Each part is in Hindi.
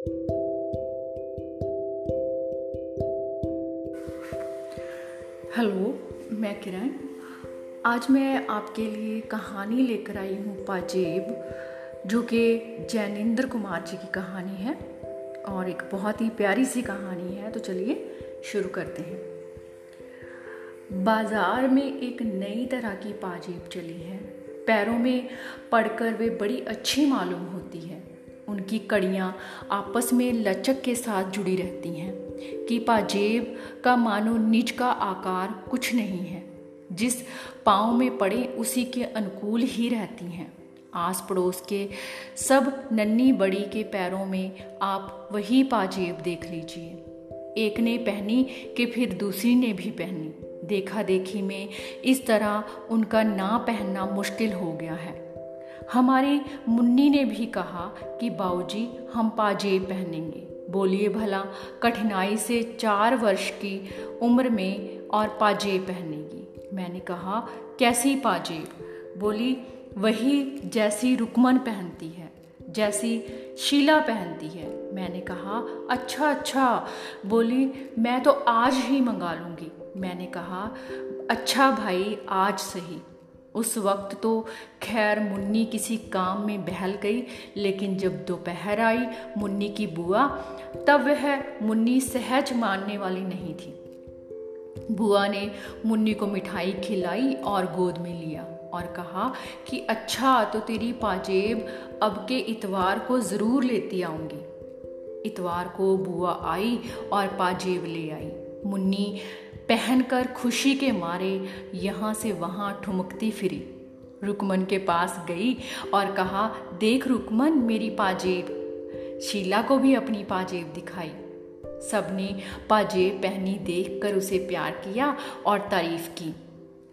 हेलो, मैं किरण। आज मैं आपके लिए कहानी लेकर आई हूँ पाजेब, जो कि जैनेन्द्र कुमार जी की कहानी है और एक बहुत ही प्यारी सी कहानी है। तो चलिए शुरू करते हैं। बाज़ार में एक नई तरह की पाजेब चली है। पैरों में पड़कर वे बड़ी अच्छी मालूम होती है। उनकी कड़ियाँ आपस में लचक के साथ जुड़ी रहती हैं कि पाजेब का मानो निज का आकार कुछ नहीं है। जिस पाँव में पड़े उसी के अनुकूल ही रहती हैं। आस पड़ोस के सब नन्नी बड़ी के पैरों में आप वही पाजेब देख लीजिए। एक ने पहनी कि फिर दूसरी ने भी पहनी। देखा देखी में इस तरह उनका ना पहनना मुश्किल हो गया है। हमारी मुन्नी ने भी कहा कि बाऊजी, हम पाजेब पहनेंगे। बोलिए भला, कठिनाई से चार वर्ष की उम्र में और पाजेब पहनेगी। मैंने कहा, कैसी पाजेब बोली, वही जैसी रुकमन पहनती है, जैसी शीला पहनती है। मैंने कहा अच्छा अच्छा। बोली, मैं तो आज ही मंगा लूँगी। मैंने कहा अच्छा भाई, आज सही। उस वक्त तो खैर मुन्नी किसी काम में बहल गई, लेकिन जब दोपहर आई मुन्नी की बुआ, तब वह मुन्नी सहज मानने वाली नहीं थी। बुआ ने मुन्नी को मिठाई खिलाई और गोद में लिया और कहा कि अच्छा तो तेरी पाजेब अब के इतवार को ज़रूर लेती आऊँगी। इतवार को बुआ आई और पाजेब ले आई। मुन्नी पहनकर खुशी के मारे यहाँ से वहाँ ठुमकती फिरी। रुकमन के पास गई और कहा, देख रुकमन, मेरी पाजेब। शीला को भी अपनी पाजेब दिखाई। सबने पाजेब पहनी देखकर उसे प्यार किया और तारीफ़ की।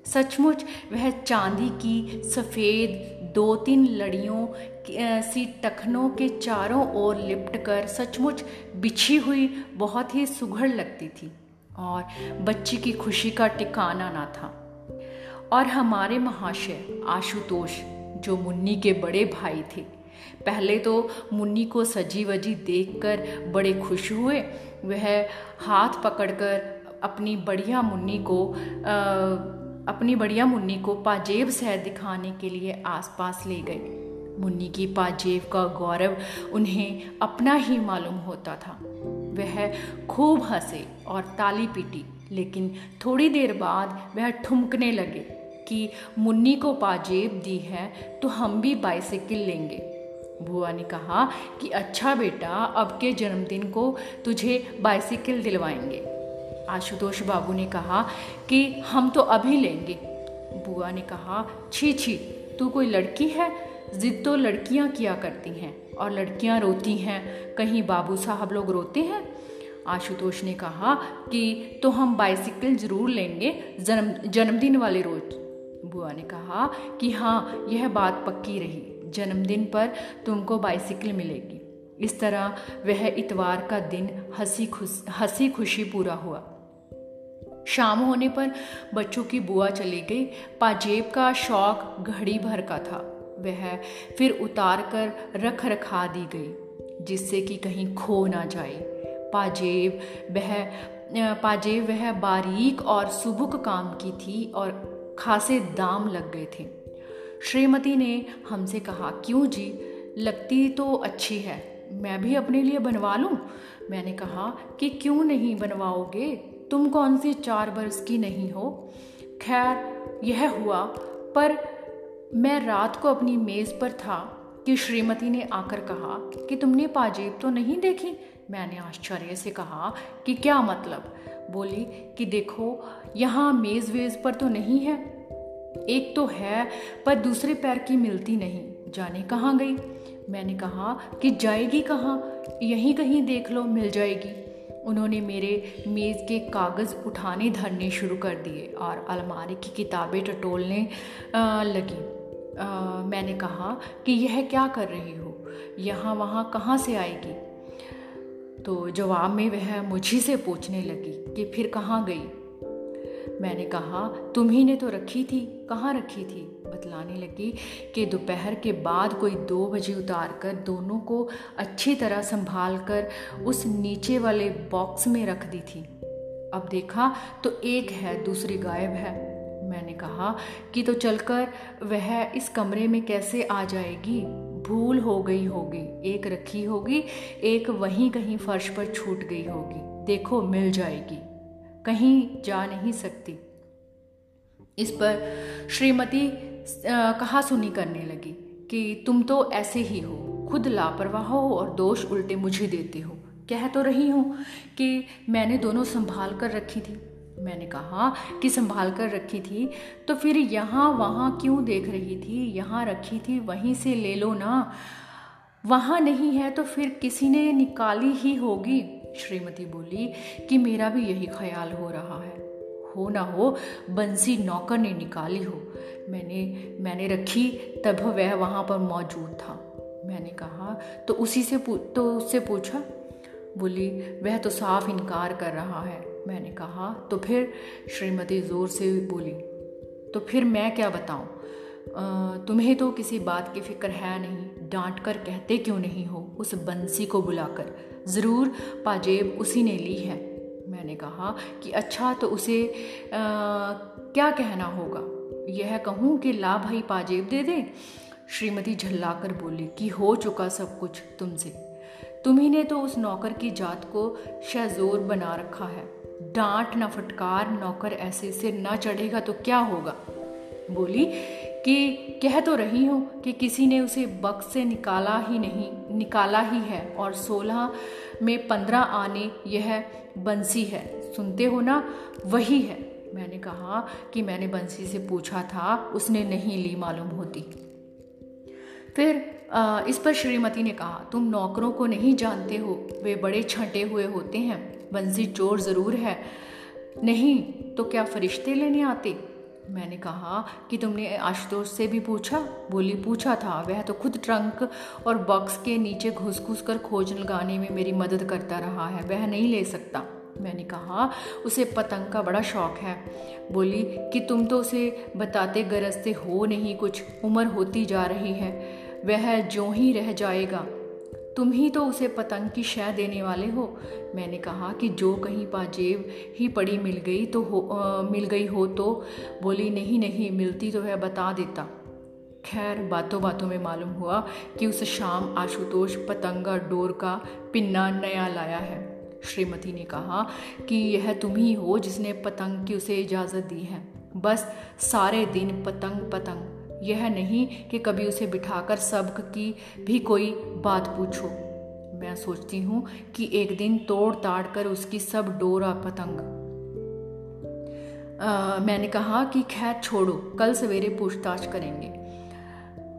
सचमुच, वह चांदी की सफ़ेद दो तीन लड़ियों सी टखनों के चारों ओर लिपट कर सचमुच बिछी हुई, बहुत ही सुघड़ लगती थी। और बच्ची की खुशी का ठिकाना ना था। और हमारे महाशय आशुतोष जो मुन्नी के बड़े भाई थे पहले तो मुन्नी को सजी वजी देखकर बड़े खुश हुए। वह हाथ पकड़कर अपनी बढ़िया मुन्नी को आ, अपनी बढ़िया मुन्नी को पाजेब शहर दिखाने के लिए आसपास ले गए। मुन्नी की पाजेब का गौरव उन्हें अपना ही मालूम होता था। वह खूब हंसे और ताली पीटी, लेकिन थोड़ी देर बाद वह ठुमकने लगे कि, मुन्नी को पाजेब दी है तो हम भी बाइसिकल लेंगे। बुआ ने कहा कि अच्छा बेटा, अब के जन्मदिन को तुझे बाइसिकल दिलवाएँगे। आशुतोष बाबू ने कहा कि, हम तो अभी लेंगे। बुआ ने कहा, छी छी, तू कोई लड़की है? जिद तो लड़कियाँ किया करती हैं और लड़कियाँ रोती हैं। कहीं बाबू साहब लोग रोते हैं? आशुतोष ने कहा कि तो हम बाइसिकल ज़रूर लेंगे, जन्म, जन्मदिन वाले रोज। बुआ ने कहा कि हाँ यह बात पक्की रही। जन्मदिन पर तुमको बाइसिकल मिलेगी। इस तरह वह इतवार का दिन हँसी खुश, हँसी खुशी पूरा हुआ। शाम होने पर बच्चों की बुआ चली गई। पाजेब का शौक घड़ी भर का था। वह फिर उतार कर रख रखा दी गई, जिससे कि कहीं खो ना जाए। पाजेब वह पाजेब वह बारीक और सुबुक काम की थी और खासे दाम लग गए थे। श्रीमती ने हमसे कहा, क्यों जी? लगती तो अच्छी है। मैं भी अपने लिए बनवा लूँ? मैंने कहा, कि क्यों नहीं बनवाओगे? तुम कौन सी चार बरस की नहीं हो? खैर, यह हुआ, पर मैं रात को अपनी मेज़ पर था कि श्रीमती ने आकर कहा कि तुमने पाजेब तो नहीं देखी? मैंने आश्चर्य से कहा कि क्या मतलब? बोली कि देखो, यहाँ मेज़ वेज़ पर तो नहीं है। एक तो है, पर दूसरे पैर की मिलती नहीं। जाने कहाँ गई? मैंने कहा कि जाएगी कहाँ? यहीं कहीं देख लो, मिल जाएगी। उन्होंने मेरे मेज़ के कागज़ उठाने धरने शुरू कर दिए और अलमारी की किताबें टटोलने लगी। आ, मैंने कहा कि यह क्या कर रही हो? यहाँ वहाँ कहाँ से आएगी? तो जवाब में वह मुझी से पूछने लगी कि फिर कहाँ गई? मैंने कहा तुम्ही ने तो रखी थी। कहाँ रखी थी? बतलाने लगी कि दोपहर के बाद कोई दो बजे उतार कर दोनों को अच्छी तरह संभाल कर उस नीचे वाले बॉक्स में रख दी थी। अब देखा तो एक है दूसरी गायब है। मैंने कहा कि तो चलकर वह इस कमरे में कैसे आ जाएगी? भूल हो गई होगी। एक रखी होगी, एक वहीं कहीं फर्श पर छूट गई होगी। देखो, मिल जाएगी। कहीं जा नहीं सकती। इस पर श्रीमती कहा सुनी करने लगी कि तुम तो ऐसे ही हो। खुद लापरवाह हो और दोष उल्टे मुझे देते हो। कह तो रही हूँ कि मैंने दोनों संभाल कर रखी थी। मैंने कहा कि संभाल कर रखी थी तो फिर यहाँ वहाँ क्यों देख रही थी? यहाँ रखी थी, वहीं से ले लो ना। वहाँ नहीं है तो फिर किसी ने निकाली ही होगी। श्रीमती बोली कि मेरा भी यही ख्याल हो रहा है। हो ना हो, बंसी नौकर ने निकाली हो। मैंने मैंने रखी, तब वह वहाँ पर मौजूद था। मैंने कहा तो उसी से तो उससे पूछा। बोली, वह तो साफ़ इनकार कर रहा है। मैंने कहा तो फिर श्रीमती ज़ोर से बोली तो फिर मैं क्या बताऊँ? तुम्हें तो किसी बात की फ़िक्र है नहीं। डांट कर कहते क्यों नहीं हो? उस बंसी को बुलाकर। ज़रूर पाजेब उसी ने ली है। मैंने कहा कि अच्छा तो उसे आ, क्या कहना होगा? यह कहूँ कि ला भाई पाजेब दे दे? श्रीमती झल्लाकर बोली कि हो चुका सब कुछ तुमसे। तुम्ही ने तो उस नौकर की जात को शहजोर बना रखा है। डांट, न फटकार, नौकर ऐसे सिर ना चढ़ेगा तो क्या होगा? बोली, कि कह तो रही हूँ कि किसी ने उसे बक्स से निकाला ही नहीं, निकाला ही है और सोलह में पंद्रह आने यह बंसी है। सुनते हो ना? वही है। मैंने कहा कि मैंने बंसी से पूछा था, उसने नहीं ली मालूम होती। फिर इस पर श्रीमती ने कहा, तुम नौकरों को नहीं जानते हो, वे बड़े छंटे हुए होते हैं, बंसी चोर ज़रूर है। नहीं तो क्या फरिश्ते लेने आते? मैंने कहा, कि तुमने आशुतोष से भी पूछा? बोली, पूछा था। वह तो खुद ट्रंक और बॉक्स के नीचे घुस घुस कर खोज लगाने में मेरी मदद करता रहा है, वह नहीं ले सकता। मैंने कहा, उसे पतंग का बड़ा शौक है। बोली, कि तुम तो उसे बताते गरजते हो नहीं कुछ, उम्र होती जा रही है। वह जो ही रह जाएगा। तुम ही तो उसे पतंग की शह देने वाले हो। मैंने कहा कि जो कहीं पाजेब ही पड़ी मिल गई तो हो आ, मिल गई हो तो? बोली नहीं नहीं मिलती तो वह बता देता। खैर बातों बातों में मालूम हुआ कि उस शाम आशुतोष पतंगा डोर का पिन्ना नया लाया है। श्रीमती ने कहा कि यह तुम ही हो जिसने पतंग की उसे इजाज़त दी है। बस सारे दिन पतंग पतंग। यह नहीं कि कभी उसे बिठाकर सबक की भी कोई बात पूछो। मैं सोचती हूँ कि एक दिन तोड़ ताड़ कर उसकी सब डोरा पतंग। आ, मैंने कहा कि खैर छोड़ो कल सवेरे पूछताछ करेंगे।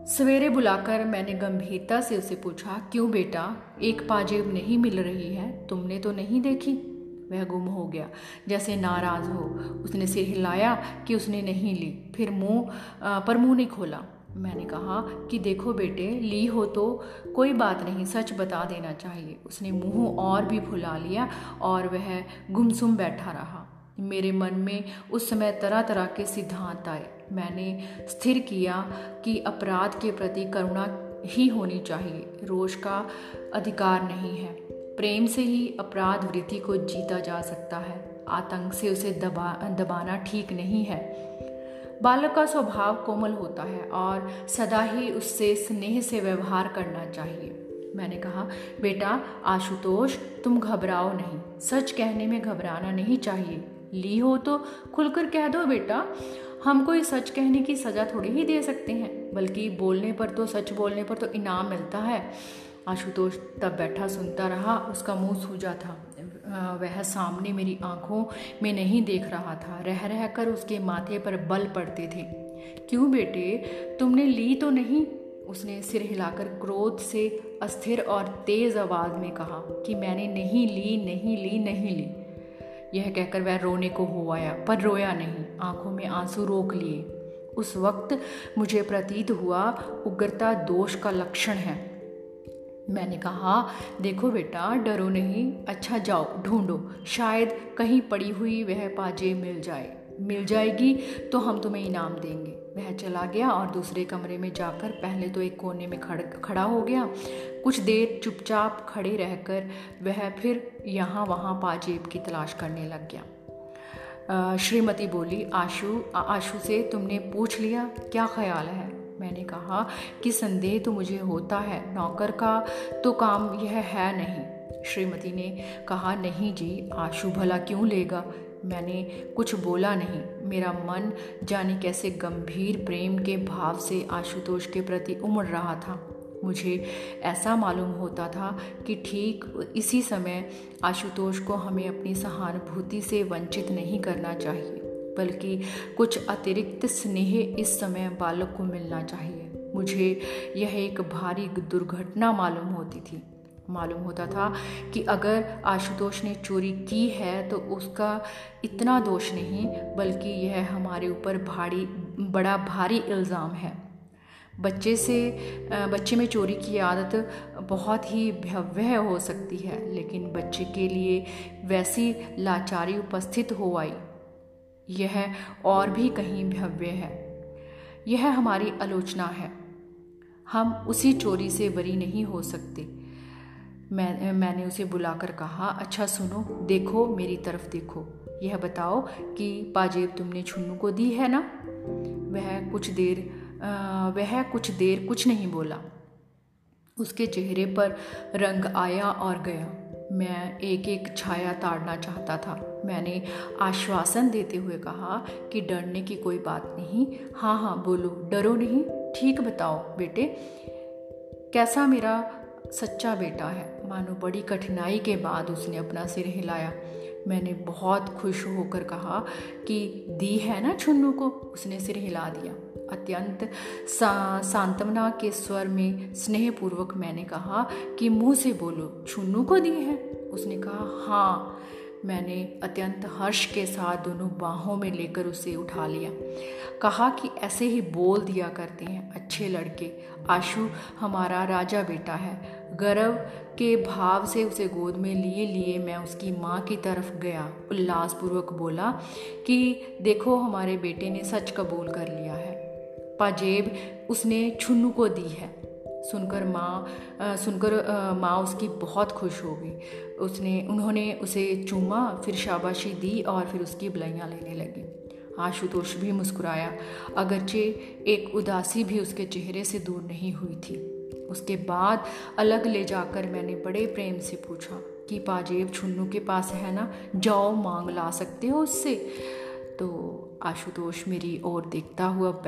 सवेरे बुलाकर मैंने गंभीरता से उसे पूछा क्यों बेटा एक पाजेब नहीं मिल रही है तुमने तो नहीं देखी? वह गुम हो गया। जैसे नाराज़ हो, उसने सिर हिलाया कि उसने नहीं ली, फिर मुँह पर मुँह नहीं खोला। मैंने कहा कि देखो बेटे, ली हो तो कोई बात नहीं, सच बता देना चाहिए। उसने मुँह और भी फुला लिया और वह गुमसुम बैठा रहा। मेरे मन में उस समय तरह तरह के सिद्धांत आए। मैंने स्थिर किया कि अपराध के प्रति करुणा ही होनी चाहिए। रोष का अधिकार नहीं है। प्रेम से ही अपराध वृत्ति को जीता जा सकता है। आतंक से उसे दबा, दबाना ठीक नहीं है। बालक का स्वभाव कोमल होता है और सदा ही उससे स्नेह से व्यवहार करना चाहिए। मैंने कहा, बेटा, आशुतोष, तुम घबराओ नहीं। सच कहने में घबराना नहीं चाहिए। ली हो तो खुलकर कह दो, बेटा। हम कोई सच कहने की सज़ा थोड़ी ही दे सकते हैं, बल्कि बोलने पर तो सच बोलने पर तो इनाम मिलता है। आशुतोष तब बैठा, सुनता रहा, उसका मुँह सूजा था। वह सामने मेरी आँखों में नहीं देख रहा था। रह रह कर उसके माथे पर बल पड़ते थे। क्यों बेटे? तुमने ली तो नहीं? उसने सिर हिलाकर क्रोध से अस्थिर और तेज आवाज़ में कहा कि मैंने नहीं ली नहीं ली नहीं ली। यह कहकर वह रोने को हो आया, पर रोया नहीं। आँखों में आँसू रोक लिए। उस वक्त मुझे प्रतीत हुआ, उग्रता दोष का लक्षण है। मैंने कहा, देखो बेटा, डरो नहीं अच्छा जाओ, ढूंढो, शायद कहीं पड़ी हुई वह पाजे मिल जाए, मिल जाएगी तो हम तुम्हें इनाम देंगे। वह चला गया और दूसरे कमरे में जाकर पहले तो एक कोने में खड़, खड़ा हो गया। कुछ देर चुपचाप खड़े रहकर वह फिर यहाँ वहाँ पाजेब की तलाश करने लग गया। श्रीमती बोली, आशु आशु से तुमने पूछ लिया, क्या ख्याल है? मैंने कहा कि संदेह तो मुझे होता है, नौकर का तो काम यह है नहीं। श्रीमती ने कहा, नहीं जी आशु भला क्यों लेगा? मैंने कुछ बोला नहीं। मेरा मन जाने कैसे गंभीर प्रेम के भाव से आशुतोष के प्रति उमड़ रहा था। मुझे ऐसा मालूम होता था कि ठीक इसी समय आशुतोष को हमें अपनी सहानुभूति से वंचित नहीं करना चाहिए। बल्कि कुछ अतिरिक्त स्नेह इस समय बालक को मिलना चाहिए। मुझे यह एक भारी दुर्घटना मालूम होती थी। मालूम होता था कि अगर आशुतोष ने चोरी की है तो उसका इतना दोष नहीं, बल्कि यह हमारे ऊपर भारी, बड़ा भारी इल्ज़ाम है। बच्चे से बच्चे में चोरी की आदत बहुत ही भव्य हो सकती है, लेकिन बच्चे के लिए वैसी लाचारी उपस्थित हो आई। यह और भी कहीं भव्य है। यह हमारी आलोचना है। हम उसी चोरी से बरी नहीं हो सकते। मैं मैंने उसे बुलाकर कहा अच्छा सुनो देखो मेरी तरफ़ देखो। यह बताओ कि पाजेब तुमने छुन्नू को दी है ना? वह कुछ देर आ, वह कुछ देर कुछ नहीं बोला। उसके चेहरे पर रंग आया और गया। मैं एक एक छाया ताड़ना चाहता था। मैंने आश्वासन देते हुए कहा कि डरने की कोई बात नहीं। हाँ हाँ बोलो, डरो नहीं। ठीक बताओ, बेटे। कैसा मेरा सच्चा बेटा है? मानो बड़ी कठिनाई के बाद उसने अपना सिर हिलाया। मैंने बहुत खुश होकर कहा कि दी है ना छुन्नू को? उसने सिर हिला दिया। अत्यंत सांत्वना के स्वर में स्नेहपूर्वक मैंने कहा कि मुँह से बोलो, छुन्नू को दिए हैं। उसने कहा हाँ। मैंने अत्यंत हर्ष के साथ दोनों बाहों में लेकर उसे उठा लिया। कहा कि ऐसे ही बोल दिया करते हैं, अच्छे लड़के। आशु हमारा राजा बेटा है। गर्व के भाव से उसे गोद में लिए लिए मैं उसकी माँ की तरफ़ गया। उल्लासपूर्वक बोला कि, देखो, हमारे बेटे ने सच कबूल कर लिया है। पाजेब उसने छुन्नू को दी है। सुनकर माँ सुनकर माँ उसकी बहुत खुश हो गई। उसने, उन्होंने उसे चूमा, फिर शाबाशी दी और फिर उसकी बुलाइयाँ लेने लगी। आशुतोष भी मुस्कुराया। अगरचे एक उदासी भी उसके चेहरे से दूर नहीं हुई थी। उसके बाद अलग ले जाकर मैंने बड़े प्रेम से पूछा, कि पाजेब छुन्नू के पास है ना? जाओ मांग ला सकते हो उससे? तो आशुतोष मेरी ओर देखता हुआ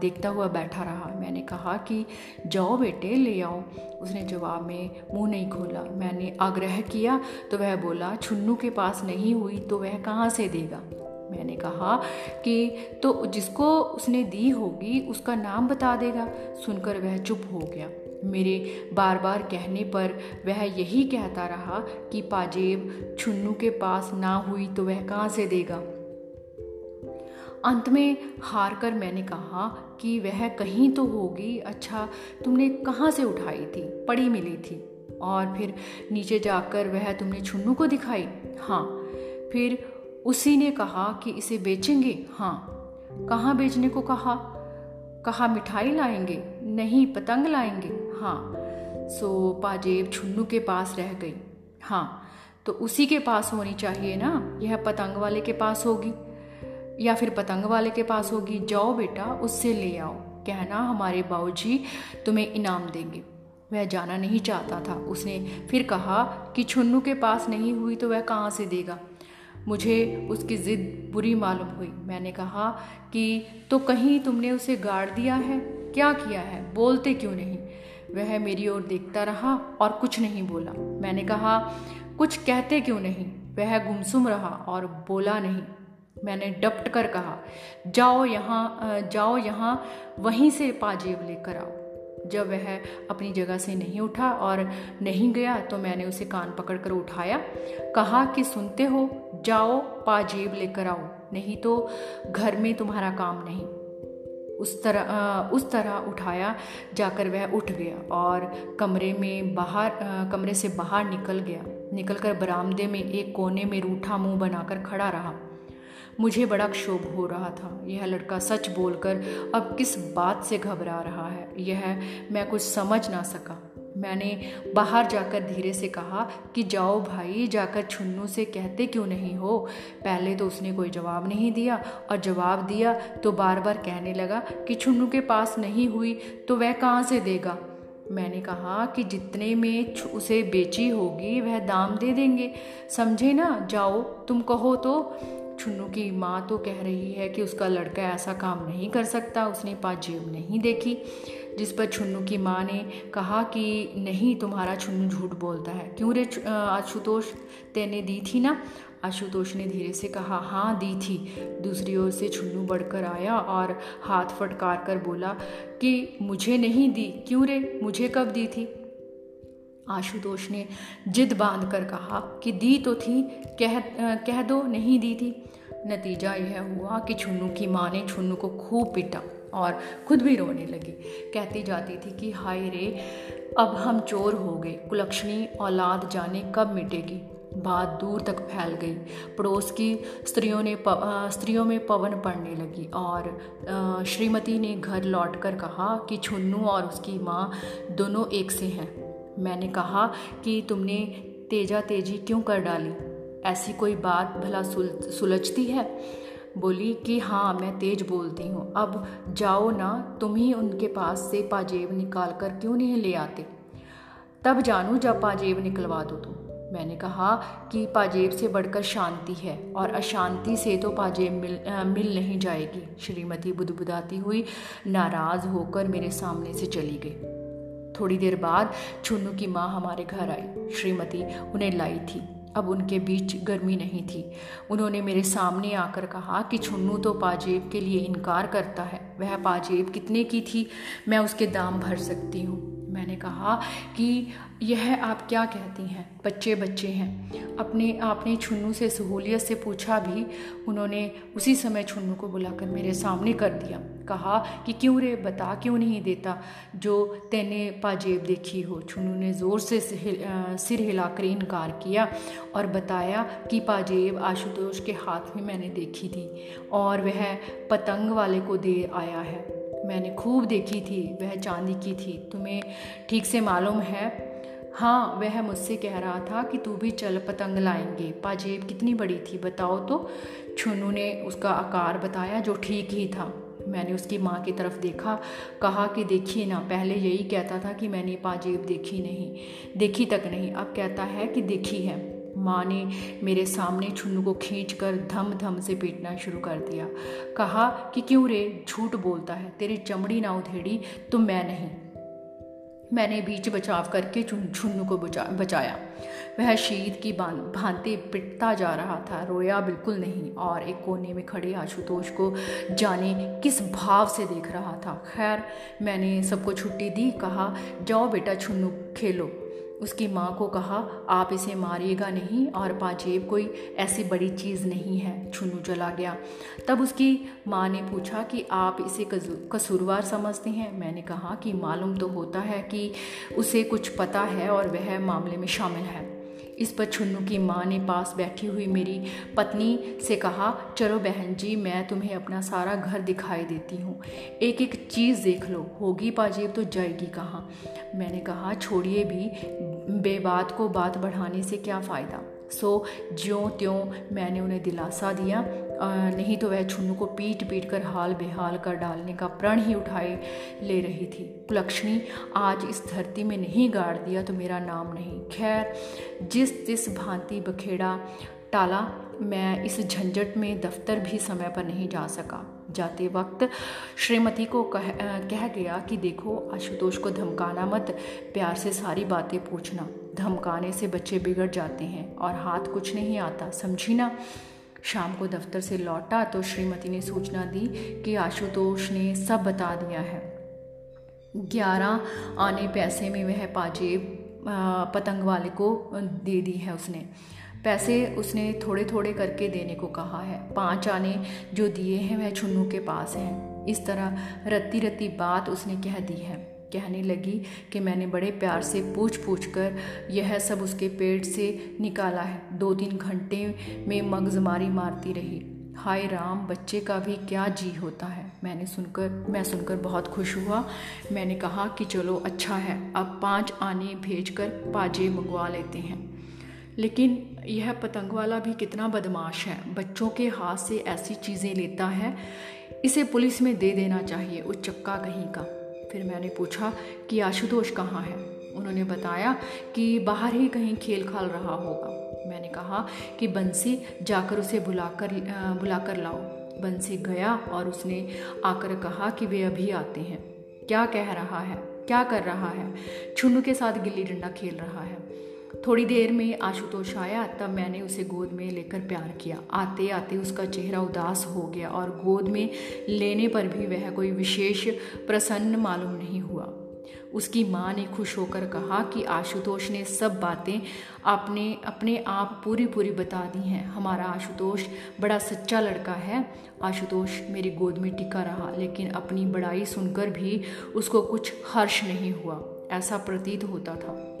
देखता हुआ बैठा रहा। मैंने कहा कि, जाओ बेटे, ले आओ। उसने जवाब में मुँह नहीं खोला। मैंने आग्रह किया तो वह बोला, छुन्नू के पास नहीं हुई तो वह कहाँ से देगा? मैंने कहा कि तो जिसको उसने दी होगी, उसका नाम बता देगा। सुनकर वह चुप हो गया। मेरे बार बार कहने पर वह यही कहता रहा कि, पाजेब, छुन्नू के पास ना हुई तो वह कहाँ से देगा? अंत में हार कर मैंने कहा कि वह कहीं तो होगी। अच्छा तुमने कहाँ से उठाई थी? पड़ी मिली थी। और फिर नीचे जाकर वह तुमने छुन्नू को दिखाई? हाँ। फिर उसी ने कहा कि इसे बेचेंगे? हाँ। कहाँ बेचने को कहा? कहा मिठाई लाएँगे? नहीं, पतंग लाएँगे? हाँ। सो पाजेब छुन्नू के पास रह गई। हाँ। तो उसी के पास होनी चाहिए ना? यह पतंग वाले के पास होगी। या फिर पतंग वाले के पास होगी, जाओ बेटा, उससे ले आओ। कहना हमारे बाबूजी तुम्हें इनाम देंगे। वह जाना नहीं चाहता था। उसने फिर कहा कि छुन्नू के पास नहीं हुई तो वह कहाँ से देगा? मुझे उसकी ज़िद बुरी मालूम हुई। मैंने कहा कि तो कहीं तुमने उसे गाड़ दिया है? क्या किया है? बोलते क्यों नहीं? वह मेरी ओर देखता रहा और कुछ नहीं बोला। मैंने कहा, कुछ कहते क्यों नहीं? वह गुमसुम रहा और बोला नहीं। मैंने डपट कर कहा, जाओ यहाँ जाओ यहाँ, वहीं से पाजेब लेकर आओ। जब वह अपनी जगह से नहीं उठा और नहीं गया तो मैंने उसे कान पकड़कर उठाया, कहा कि, सुनते हो, जाओ पाजेब लेकर आओ, नहीं तो घर में तुम्हारा काम नहीं। उस तरह उस तरह उठाया, जाकर वह उठ गया और कमरे में बाहर कमरे से बाहर निकल गया। निकलकर बरामदे में एक कोने में रूठा मुँह बनाकर खड़ा रहा। मुझे बड़ा क्षोभ हो रहा था। यह लड़का सच बोलकर अब किस बात से घबरा रहा है, यह मैं कुछ समझ ना सका। मैंने बाहर जाकर धीरे से कहा कि जाओ भाई, जाकर छुन्नू से कहते क्यों नहीं हो? पहले तो उसने कोई जवाब नहीं दिया और जवाब दिया तो बार बार कहने लगा कि छुन्नू के पास नहीं हुई तो वह कहाँ से देगा? मैंने कहा कि जितने में उसे बेची होगी वह दाम दे देंगे। समझे ना? जाओ, तुम कहो तो। छुन्नू की माँ तो कह रही है कि उसका लड़का ऐसा काम नहीं कर सकता, उसने पाजेब नहीं देखी। जिस पर छुन्नू की माँ ने कहा कि नहीं, तुम्हारा छुन्नू झूठ बोलता है। क्यों रे आशुतोष? तेने दी थी ना? आशुतोष ने धीरे से कहा हाँ दी थी। दूसरी ओर से छुन्नू बढ़कर आया और हाथ फटकार कर बोला कि, मुझे नहीं दी। क्यों रे? मुझे कब दी थी? आशुतोष ने जिद बाँध कर कहा कि दी तो थी, कह कह दो, नहीं दी थी। नतीजा यह हुआ कि छुन्नू की माँ ने छुन्नू को खूब पिटा और खुद भी रोने लगी। कहती जाती थी कि हाय रे, अब हम चोर हो गए। कुलक्षणी औलाद जाने कब मिटेगी? बात दूर तक फैल गई। पड़ोस की स्त्रियों ने स्त्रियों में पवन पड़ने लगी और श्रीमती ने घर लौटकर कहा कि छुन्नू और उसकी माँ दोनों एक से हैं। मैंने कहा कि तुमने तेजा तेज़ी क्यों कर डाली? ऐसी कोई बात भला सुल सुलझती है? बोली कि हाँ मैं तेज बोलती हूँ। अब जाओ ना तुम ही उनके पास से पाजेब निकाल कर क्यों नहीं ले आते? तब जानू जब पाजेब निकलवा दो तुम। मैंने कहा कि पाजेब से बढ़कर शांति है और अशांति से तो पाजेब मिल आ, मिल नहीं जाएगी। श्रीमती बुदबुदाती हुई नाराज़ होकर मेरे सामने से चली गई। थोड़ी देर बाद छुन्नू की माँ हमारे घर आई। श्रीमती उन्हें लाई थी। अब उनके बीच गर्मी नहीं थी। उन्होंने मेरे सामने आकर कहा कि छुन्नू तो पाजेब के लिए इनकार करता है। वह पाजेब कितने की थी, मैं उसके दाम भर सकती हूँ। मैंने कहा कि यह आप क्या कहती हैं? बच्चे बच्चे हैं। अपने, आपने छुन्नू से सहूलियत से पूछा भी, उन्होंने उसी समय छुन्नू को बुलाकर मेरे सामने कर दिया। कहा कि क्यों रे, बता क्यों नहीं देता जो तेने पाजेब देखी हो? छुन्नू ने ज़ोर से सिर हिलाकर इनकार किया और बताया कि पाजेब आशुतोष के हाथ में मैंने देखी थी और वह पतंग वाले को दे आया है। मैंने खूब देखी थी, वह चांदी की थी। तुम्हें ठीक से मालूम है? हाँ वह मुझसे कह रहा था कि तू भी चल पतंग लाएँगे। पाजेब कितनी बड़ी थी, बताओ तो। छुनू ने उसका आकार बताया जो ठीक ही था। मैंने उसकी माँ की तरफ़ देखा, कहा कि देखिए ना, पहले यही कहता था कि मैंने पाजेब देखी नहीं, देखी तक नहीं। अब कहता है कि देखी है। माँ ने मेरे सामने छुन्नू को खींच कर धम धम से पीटना शुरू कर दिया। कहा कि क्यों रे, झूठ बोलता है, तेरी चमड़ी ना उधेड़ी तो मैं नहीं। मैंने बीच बचाव करके छुन्नू को बचा, बचाया। वह शीत की भांति पिटता जा रहा था, रोया बिल्कुल नहीं, और एक कोने में खड़े आशुतोष को जाने किस भाव से देख रहा था। खैर, मैंने सबको छुट्टी दी, कहा, जाओ बेटा, छुन्नू, खेलो। उसकी माँ को कहा, आप इसे मारिएगा नहीं और पाजेब कोई ऐसी बड़ी चीज़ नहीं है, छुनू चला गया। तब उसकी माँ ने पूछा कि, आप इसे कसूरवार समझते हैं? मैंने कहा कि, मालूम तो होता है कि उसे कुछ पता है और वह मामले में शामिल है। इस पर छुन्नू की माँ ने पास बैठी हुई मेरी पत्नी से कहा, चलो बहन जी, मैं तुम्हें अपना सारा घर दिखाई देती हूँ। एक एक चीज़ देख लो। होगी पाजेब तो जाएगी कहाँ? मैंने कहा, छोड़िए भी, बेबात को बात बढ़ाने से क्या फ़ायदा? सो ज्यों त्यों मैंने उन्हें दिलासा दिया। नहीं तो वह छुन्नू को पीट पीट कर हाल बेहाल कर डालने का प्रण ही उठाए ले रही थी। कुलक्षणी, आज इस धरती में नहीं गाड़ दिया तो मेरा नाम नहीं। खैर, जिस जिस भांति बखेड़ा टाला, मैं इस झंझट में दफ्तर भी समय पर नहीं जा सका। जाते वक्त श्रीमती को कह कह गया कि देखो, आशुतोष को धमकाना मत, प्यार से सारी बातें पूछना। धमकाने से बच्चे बिगड़ जाते हैं और हाथ कुछ नहीं आता। समझी ना? शाम को दफ्तर से लौटा तो श्रीमती ने सूचना दी कि आशुतोष ने सब बता दिया है। ग्यारह आने पैसे में वह पाजेब पतंग वाले को दे दी है उसने। पैसे उसने थोड़े थोड़े करके देने को कहा है। पाँच आने जो दिए हैं वह छुन्नू के पास हैं। इस तरह रत्ती रत्ती बात उसने कह दी है। कहने लगी कि मैंने बड़े प्यार से पूछ पूछ कर यह सब उसके पेट से निकाला है। दो तीन घंटे में मगजमारी मारती रही। हाय राम, बच्चे का भी क्या जी होता है? मैंने सुनकर, मैं सुनकर बहुत खुश हुआ। मैंने कहा कि चलो अच्छा है, अब पाँच आने भेजकर पाजे मंगवा लेते हैं। लेकिन यह पतंग वाला भी कितना बदमाश है। बच्चों के हाथ से ऐसी चीज़ें लेता है, इसे पुलिस में दे देना चाहिए, उस चक्का कहीं का। फिर मैंने पूछा कि आशुतोष कहाँ है? उन्होंने बताया कि बाहर ही कहीं खेल खाल रहा होगा। मैंने कहा कि बंसी जाकर उसे बुलाकर बुलाकर लाओ। बंसी गया और उसने आकर कहा कि वे अभी आते हैं। क्या कह रहा है? क्या कर रहा है? छुन्नू के साथ गिल्ली डंडा खेल रहा है। थोड़ी देर में आशुतोष आया, तब मैंने उसे गोद में लेकर प्यार किया। आते आते उसका चेहरा उदास हो गया और गोद में लेने पर भी वह कोई विशेष प्रसन्न मालूम नहीं हुआ। उसकी माँ ने खुश होकर कहा कि आशुतोष ने सब बातें आपने अपने आप पूरी पूरी बता दी हैं। हमारा आशुतोष बड़ा सच्चा लड़का है। आशुतोष मेरी गोद में टिका रहा, लेकिन अपनी बड़ाई सुनकर भी उसको कुछ हर्ष नहीं हुआ। ऐसा प्रतीत होता था।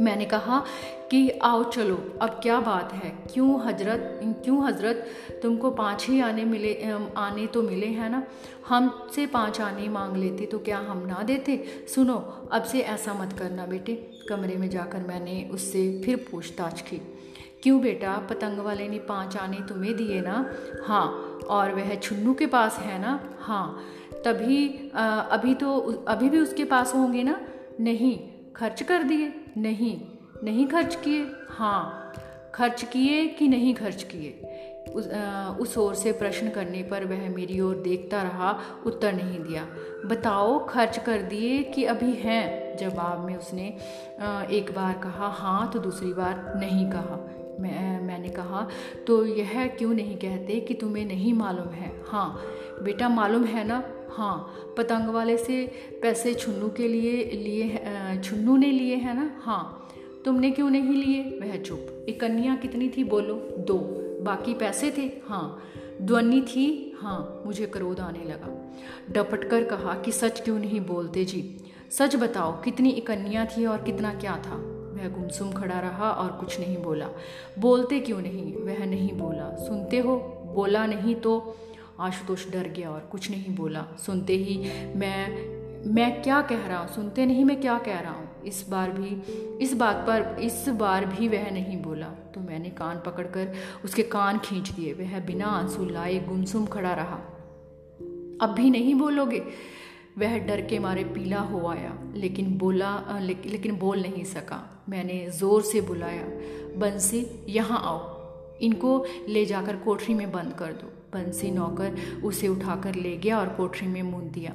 मैंने कहा कि आओ चलो अब क्या बात है? क्यों हज़रत क्यों हज़रत तुमको पाँच ही आने मिले आने तो मिले हैं ना? हमसे पाँच आने मांग लेते तो क्या हम ना देते? सुनो अब से ऐसा मत करना बेटे। कमरे में जाकर मैंने उससे फिर पूछताछ की। क्यों बेटा? पतंग वाले ने पाँच आने तुम्हें दिए ना? हाँ और वह छुन्नू के पास है ना? हाँ तभी आ, अभी तो अभी भी उसके पास होंगे ना? नहीं खर्च कर दिए। नहीं नहीं खर्च किए? हाँ। खर्च किए कि नहीं खर्च किए? उस ओर से प्रश्न करने पर वह मेरी ओर देखता रहा, उत्तर नहीं दिया। बताओ, खर्च कर दिए कि अभी हैं? जवाब में उसने एक बार कहा हाँ तो दूसरी बार नहीं कहा। मैं मैंने कहा तो यह क्यों नहीं कहते कि तुम्हें नहीं मालूम है? हाँ बेटा मालूम है ना? हाँ पतंग वाले से पैसे छुन्नू के लिए लिए छुन्नू ने लिए हैं ना? हाँ। तुमने क्यों नहीं लिए? वह चुप। एक कन्या कितनी थी बोलो? दो। बाकी पैसे थे? हाँ। ध्वनि थी? हाँ। मुझे क्रोध आने लगा। डपट कर कहा कि सच क्यों नहीं बोलते जी? सच बताओ, कितनी इकन्या थी और कितना क्या था? वह गुमसुम खड़ा रहा और कुछ नहीं बोला। बोलते क्यों नहीं? वह नहीं बोला। सुनते हो? बोला नहीं तो आशुतोष डर गया और कुछ नहीं बोला। सुनते ही मैं मैं क्या कह रहा हूँ? सुनते नहीं मैं क्या कह रहा हूँ? इस बार भी इस बात पर इस बार भी वह नहीं बोला। तो मैंने कान पकड़कर उसके कान खींच दिए। वह बिना आँसू लाए गुमसुम खड़ा रहा। अब भी नहीं बोलोगे? वह डर के मारे पीला हो आया लेकिन बोला ले, लेकिन बोल नहीं सका। मैंने ज़ोर से बुलाया बंसी यहाँ आओ। इनको ले जाकर कोठरी में बंद कर दो। बंसी नौकर उसे उठाकर ले गया और कोठरी में मूंद दिया।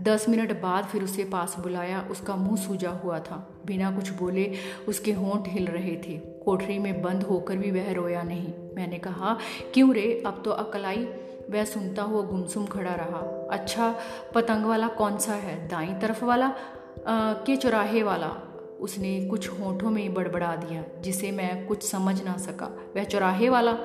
दस मिनट बाद फिर उसे पास बुलाया। उसका मुँह सूजा हुआ था। बिना कुछ बोले उसके होंठ हिल रहे थे। कोठरी में बंद होकर भी वह रोया नहीं। मैंने कहा क्यों रे? अब तो अकल आई। वह सुनता हुआ गुमसुम खड़ा रहा। अच्छा पतंग वाला कौन सा है? दाई तरफ़ वाला? आ, के चौराहे वाला? उसने कुछ होठों में बड़बड़ा दिया जिसे मैं कुछ समझ ना सका। वह चौराहे वाला?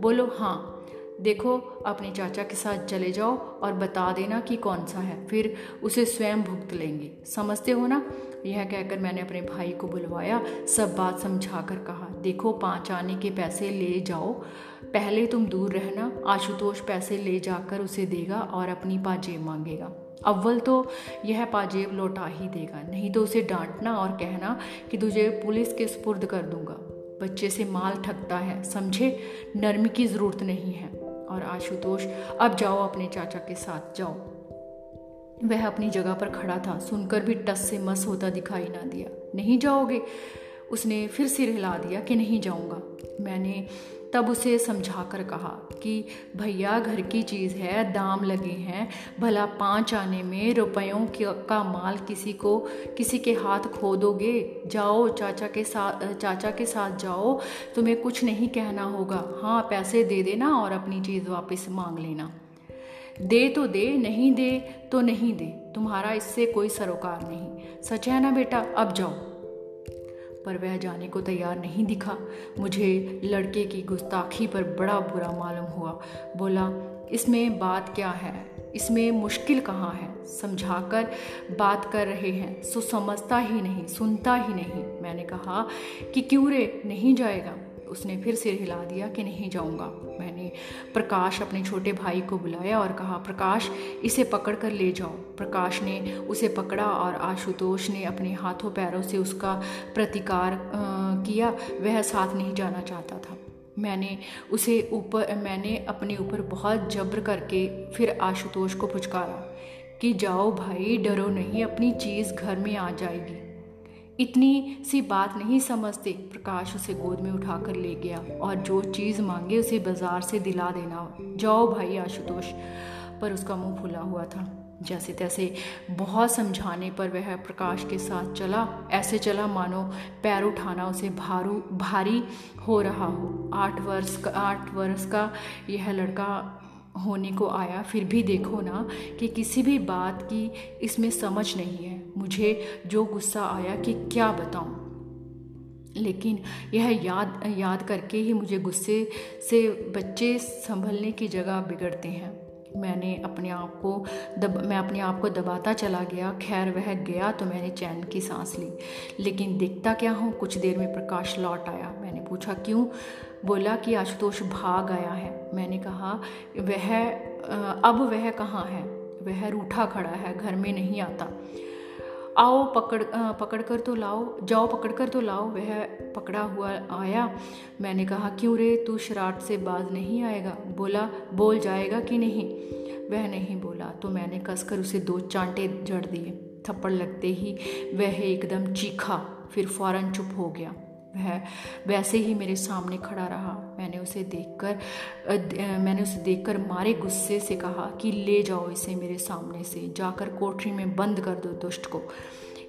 बोलो हाँ। देखो, अपने चाचा के साथ चले जाओ और बता देना कि कौन सा है, फिर उसे स्वयं भुगत लेंगे। समझते हो ना? यह कहकर मैंने अपने भाई को बुलवाया, सब बात समझा कर कहा, देखो, पाँच आने के पैसे ले जाओ। पहले तुम दूर रहना, आशुतोष पैसे ले जाकर उसे देगा और अपनी पाजेब मांगेगा। अव्वल तो यह पाजेब लौटा ही देगा, नहीं तो उसे डांटना और कहना कि तुझे पुलिस के स्पुर्द कर दूँगा। बच्चे से माल ठगता है, समझे? नरमी की ज़रूरत नहीं है। और आशुतोष, अब जाओ अपने चाचा के साथ, जाओ। वह अपनी जगह पर खड़ा था, सुनकर भी टस से मस होता दिखाई ना दिया। नहीं जाओगे? उसने फिर सिर हिला दिया कि नहीं जाऊँगा। मैंने तब उसे समझा कर कहा कि, भैया, घर की चीज़ है, दाम लगे हैं। भला पाँच आने में रुपयों का माल किसी को, किसी के हाथ खो दोगे? जाओ, चाचा के साथ चाचा के साथ जाओ। तुम्हें कुछ नहीं कहना होगा। हाँ पैसे दे देना और अपनी चीज़ वापस मांग लेना। दे तो दे, नहीं दे तो नहीं दे। तुम्हारा इससे कोई सरोकार नहीं। सच है ना बेटा? अब जाओ। पर वह जाने को तैयार नहीं दिखा। मुझे लड़के की गुस्ताखी पर बड़ा बुरा मालूम हुआ। बोला, इसमें बात क्या है? इसमें मुश्किल कहाँ है? समझाकर बात कर रहे हैं। सो समझता ही नहीं, सुनता ही नहीं। मैंने कहा कि क्यों रे? नहीं जाएगा। उसने फिर सिर हिला दिया कि नहीं जाऊँगा। मैंने प्रकाश अपने छोटे भाई को बुलाया और कहा, प्रकाश, इसे पकड़ कर ले जाओ। प्रकाश ने उसे पकड़ा और आशुतोष ने अपने हाथों पैरों से उसका प्रतिकार किया। वह साथ नहीं जाना चाहता था। मैंने उसे ऊपर, मैंने अपने ऊपर बहुत जब्र करके फिर आशुतोष को पुचकारा कि, जाओ भाई, डरो नहीं, अपनी चीज़ घर में आ जाएगी। इतनी सी बात नहीं समझते। प्रकाश उसे गोद में उठाकर ले गया और जो चीज़ मांगे उसे बाज़ार से दिला देना। जाओ भाई आशुतोष। पर उसका मुँह फुला हुआ था। जैसे तैसे बहुत समझाने पर वह प्रकाश के साथ चला। ऐसे चला मानो पैर उठाना उसे भारू भारी हो रहा हो। आठ वर्ष का आठ वर्ष का यह लड़का होने को आया, फिर भी देखो ना कि किसी भी बात की इसमें समझ नहीं है। मुझे जो गुस्सा आया कि क्या बताऊँ? लेकिन यह याद याद करके ही मुझे गुस्से से बच्चे संभलने की जगह बिगड़ते हैं। मैंने अपने आप को दब, मैं अपने आप को दबाता चला गया। खैर, वह गया तो मैंने चैन की सांस ली, लेकिन देखता क्या हूँ? कुछ देर में प्रकाश लौट आया। मैंने पूछा, क्यों? बोला कि आशुतोष भाग आया है। मैंने कहा, वह अब वह कहाँ है? वह रूठा खड़ा है, घर में नहीं आता। आओ पकड़ पकड़ कर तो लाओ, जाओ पकड़ कर तो लाओ। वह पकड़ा हुआ आया। मैंने कहा, क्यों रे? तू शराट से बाज नहीं आएगा। बोला, बोल जाएगा कि नहीं? वह नहीं बोला तो मैंने कसकर उसे दो चांटे जड़ दिए। थप्पड़ लगते ही वह एकदम चीखा, फिर फ़ौरन चुप हो गया। वह वैसे ही मेरे सामने खड़ा रहा। मैंने उसे देखकर मैंने उसे देखकर मारे गुस्से से कहा कि ले जाओ इसे मेरे सामने से, जाकर कोठरी में बंद कर दो दुष्ट को।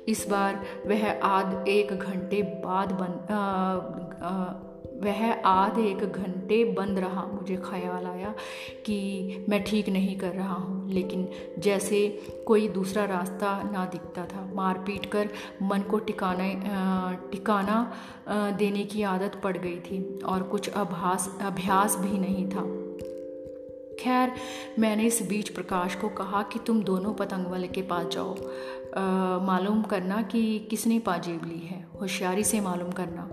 इस बार वह आध एक घंटे बाद बंद वह आधे एक घंटे बंद रहा मुझे ख्याल आया कि मैं ठीक नहीं कर रहा हूँ। लेकिन जैसे कोई दूसरा रास्ता ना दिखता था, मार पीट कर मन को टिकाना टिकाना देने की आदत पड़ गई थी और कुछ अभ्यास अभ्यास भी नहीं था। खैर, मैंने इस बीच प्रकाश को कहा कि तुम दोनों पतंग वाले के पास जाओ। मालूम करना कि किसने पाजेब ली है। होशियारी से मालूम करना।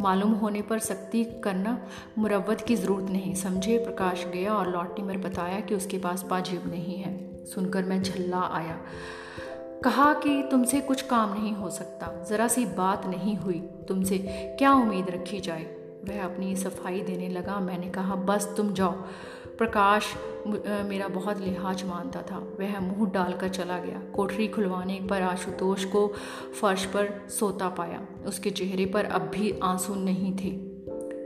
मालूम होने पर सख्ती करना मुरवत की ज़रूरत नहीं। समझे, प्रकाश गया और लौटने में बताया कि उसके पास पाजेब नहीं है। सुनकर मैं झल्ला आया। कहा कि तुमसे कुछ काम नहीं हो सकता। ज़रा सी बात नहीं हुई। तुमसे क्या उम्मीद रखी जाए? वह अपनी सफ़ाई देने लगा। मैंने कहा, बस तुम जाओ। प्रकाश मेरा बहुत लिहाज मानता था। वह मुँह डालकर चला गया। कोठरी खुलवाने पर आशुतोष को फर्श पर सोता पाया। उसके चेहरे पर अब भी आँसू नहीं थे।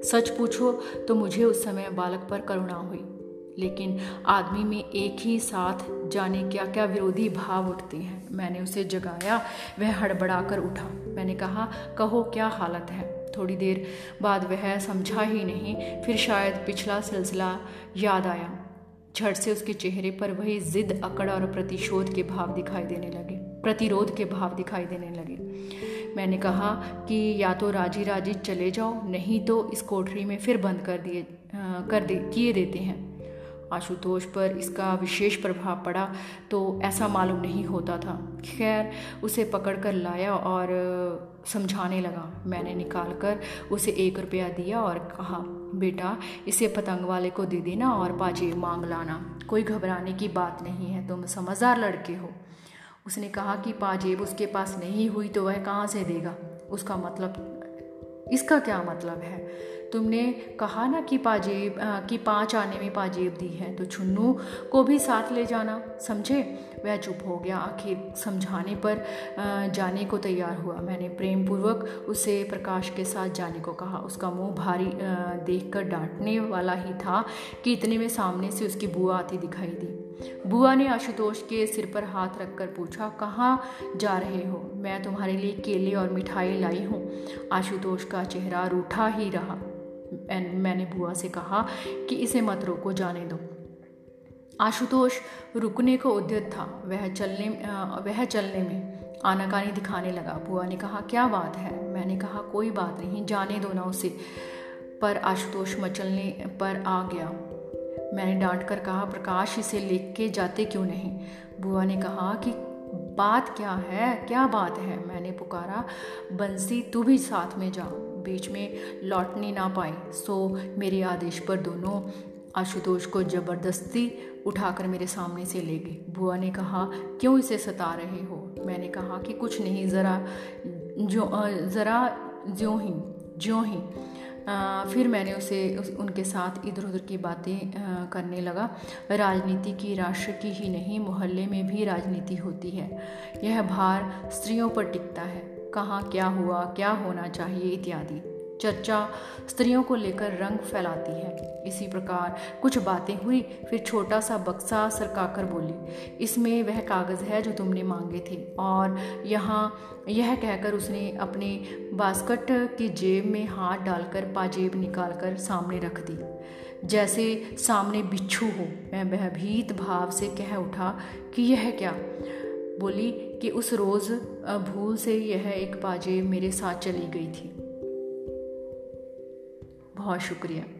सच पूछो तो मुझे उस समय बालक पर करुणा हुई। लेकिन आदमी में एक ही साथ जाने क्या क्या विरोधी भाव उठते हैं? मैंने उसे जगाया, वह हड़बड़ा कर उठा। मैंने कहा, कहो, क्या हालत है? थोड़ी देर बाद वह समझा ही नहीं, फिर शायद पिछला सिलसिला याद आया। झट से उसके चेहरे पर वही जिद, अकड़ और प्रतिशोध के भाव दिखाई देने लगे। प्रतिरोध के भाव दिखाई देने लगे। मैंने कहा कि या तो राज़ी राज़ी चले जाओ, नहीं तो इस कोठरी में फिर बंद कर दिए कर दे, किए देते हैं। आशुतोष पर इसका विशेष प्रभाव पड़ा तो ऐसा मालूम नहीं होता था। खैर, उसे पकड़ कर लाया और समझाने लगा। मैंने निकाल कर उसे एक रुपया दिया और कहा, बेटा, इसे पतंग वाले को दे देना और पाजे मांग लाना। कोई घबराने की बात नहीं है, तुम समझदार लड़के हो। उसने कहा कि पाजेब उसके पास नहीं हुई तो वह कहाँ से देगा? उसका मतलब इसका क्या मतलब है? तुमने कहा ना कि पाजेब कि पाँच आने में पाजेब दी है तो छुन्नू को भी साथ ले जाना। समझे? वह चुप हो गया। आखिर समझाने पर जाने को तैयार हुआ। मैंने प्रेम पूर्वक उसे प्रकाश के साथ जाने को कहा। उसका मुँह भारी देखकर डांटने वाला ही था कि इतने में सामने से उसकी बुआ आती दिखाई दी। बुआ ने आशुतोष के सिर पर हाथ रखकर पूछा, कहाँ जा रहे हो? मैं तुम्हारे लिए केले और मिठाई लाई हूँ। आशुतोष का चेहरा रूठा ही रहा। मैंने बुआ से कहा कि इसे मत रोको, जाने दो। आशुतोष रुकने को उद्यत था। वह चलने वह चलने में आनाकानी दिखाने लगा। बुआ ने कहा, क्या बात है? मैंने कहा, कोई बात नहीं, जाने दो ना उसे। पर आशुतोष मचलने पर आ गया। मैंने डांट कर कहा, प्रकाश, इसे लेके के जाते क्यों नहीं? बुआ ने कहा, कि बात क्या है? क्या बात है? मैंने पुकारा, बंसी, तू भी साथ में जा। बीच में लौटने ना पाए। सो मेरे आदेश पर दोनों आशुतोष को ज़बरदस्ती उठाकर मेरे सामने से ले गई बुआ ने कहा क्यों इसे सता रहे हो? मैंने कहा कि कुछ नहीं ज़रा जो ज़रा ज्यों ही ज्यों ही। आ, फिर मैंने उसे उस, उनके साथ इधर उधर की बातें करने लगा। राजनीति की राष्ट्र की ही नहीं मोहल्ले में भी राजनीति होती है। यह भार स्त्रियों पर टिकता है। कहाँ, क्या हुआ, क्या होना चाहिए इत्यादि। चर्चा स्त्रियों को लेकर रंग फैलाती है। इसी प्रकार कुछ बातें हुई, फिर छोटा सा बक्सा सरकाकर बोली, इसमें वह कागज़ है जो तुमने मांगे थे। और यहाँ यह कहकर उसने अपने बास्कट की जेब में हाथ डालकर पाजेब निकालकर सामने रख दी। जैसे सामने बिच्छू हो, मैं भयभीत भाव से कह उठा कि यह क्या? बोली कि उस रोज़ भूल से यह एक बाजे मेरे साथ चली गई थी। बहुत शुक्रिया।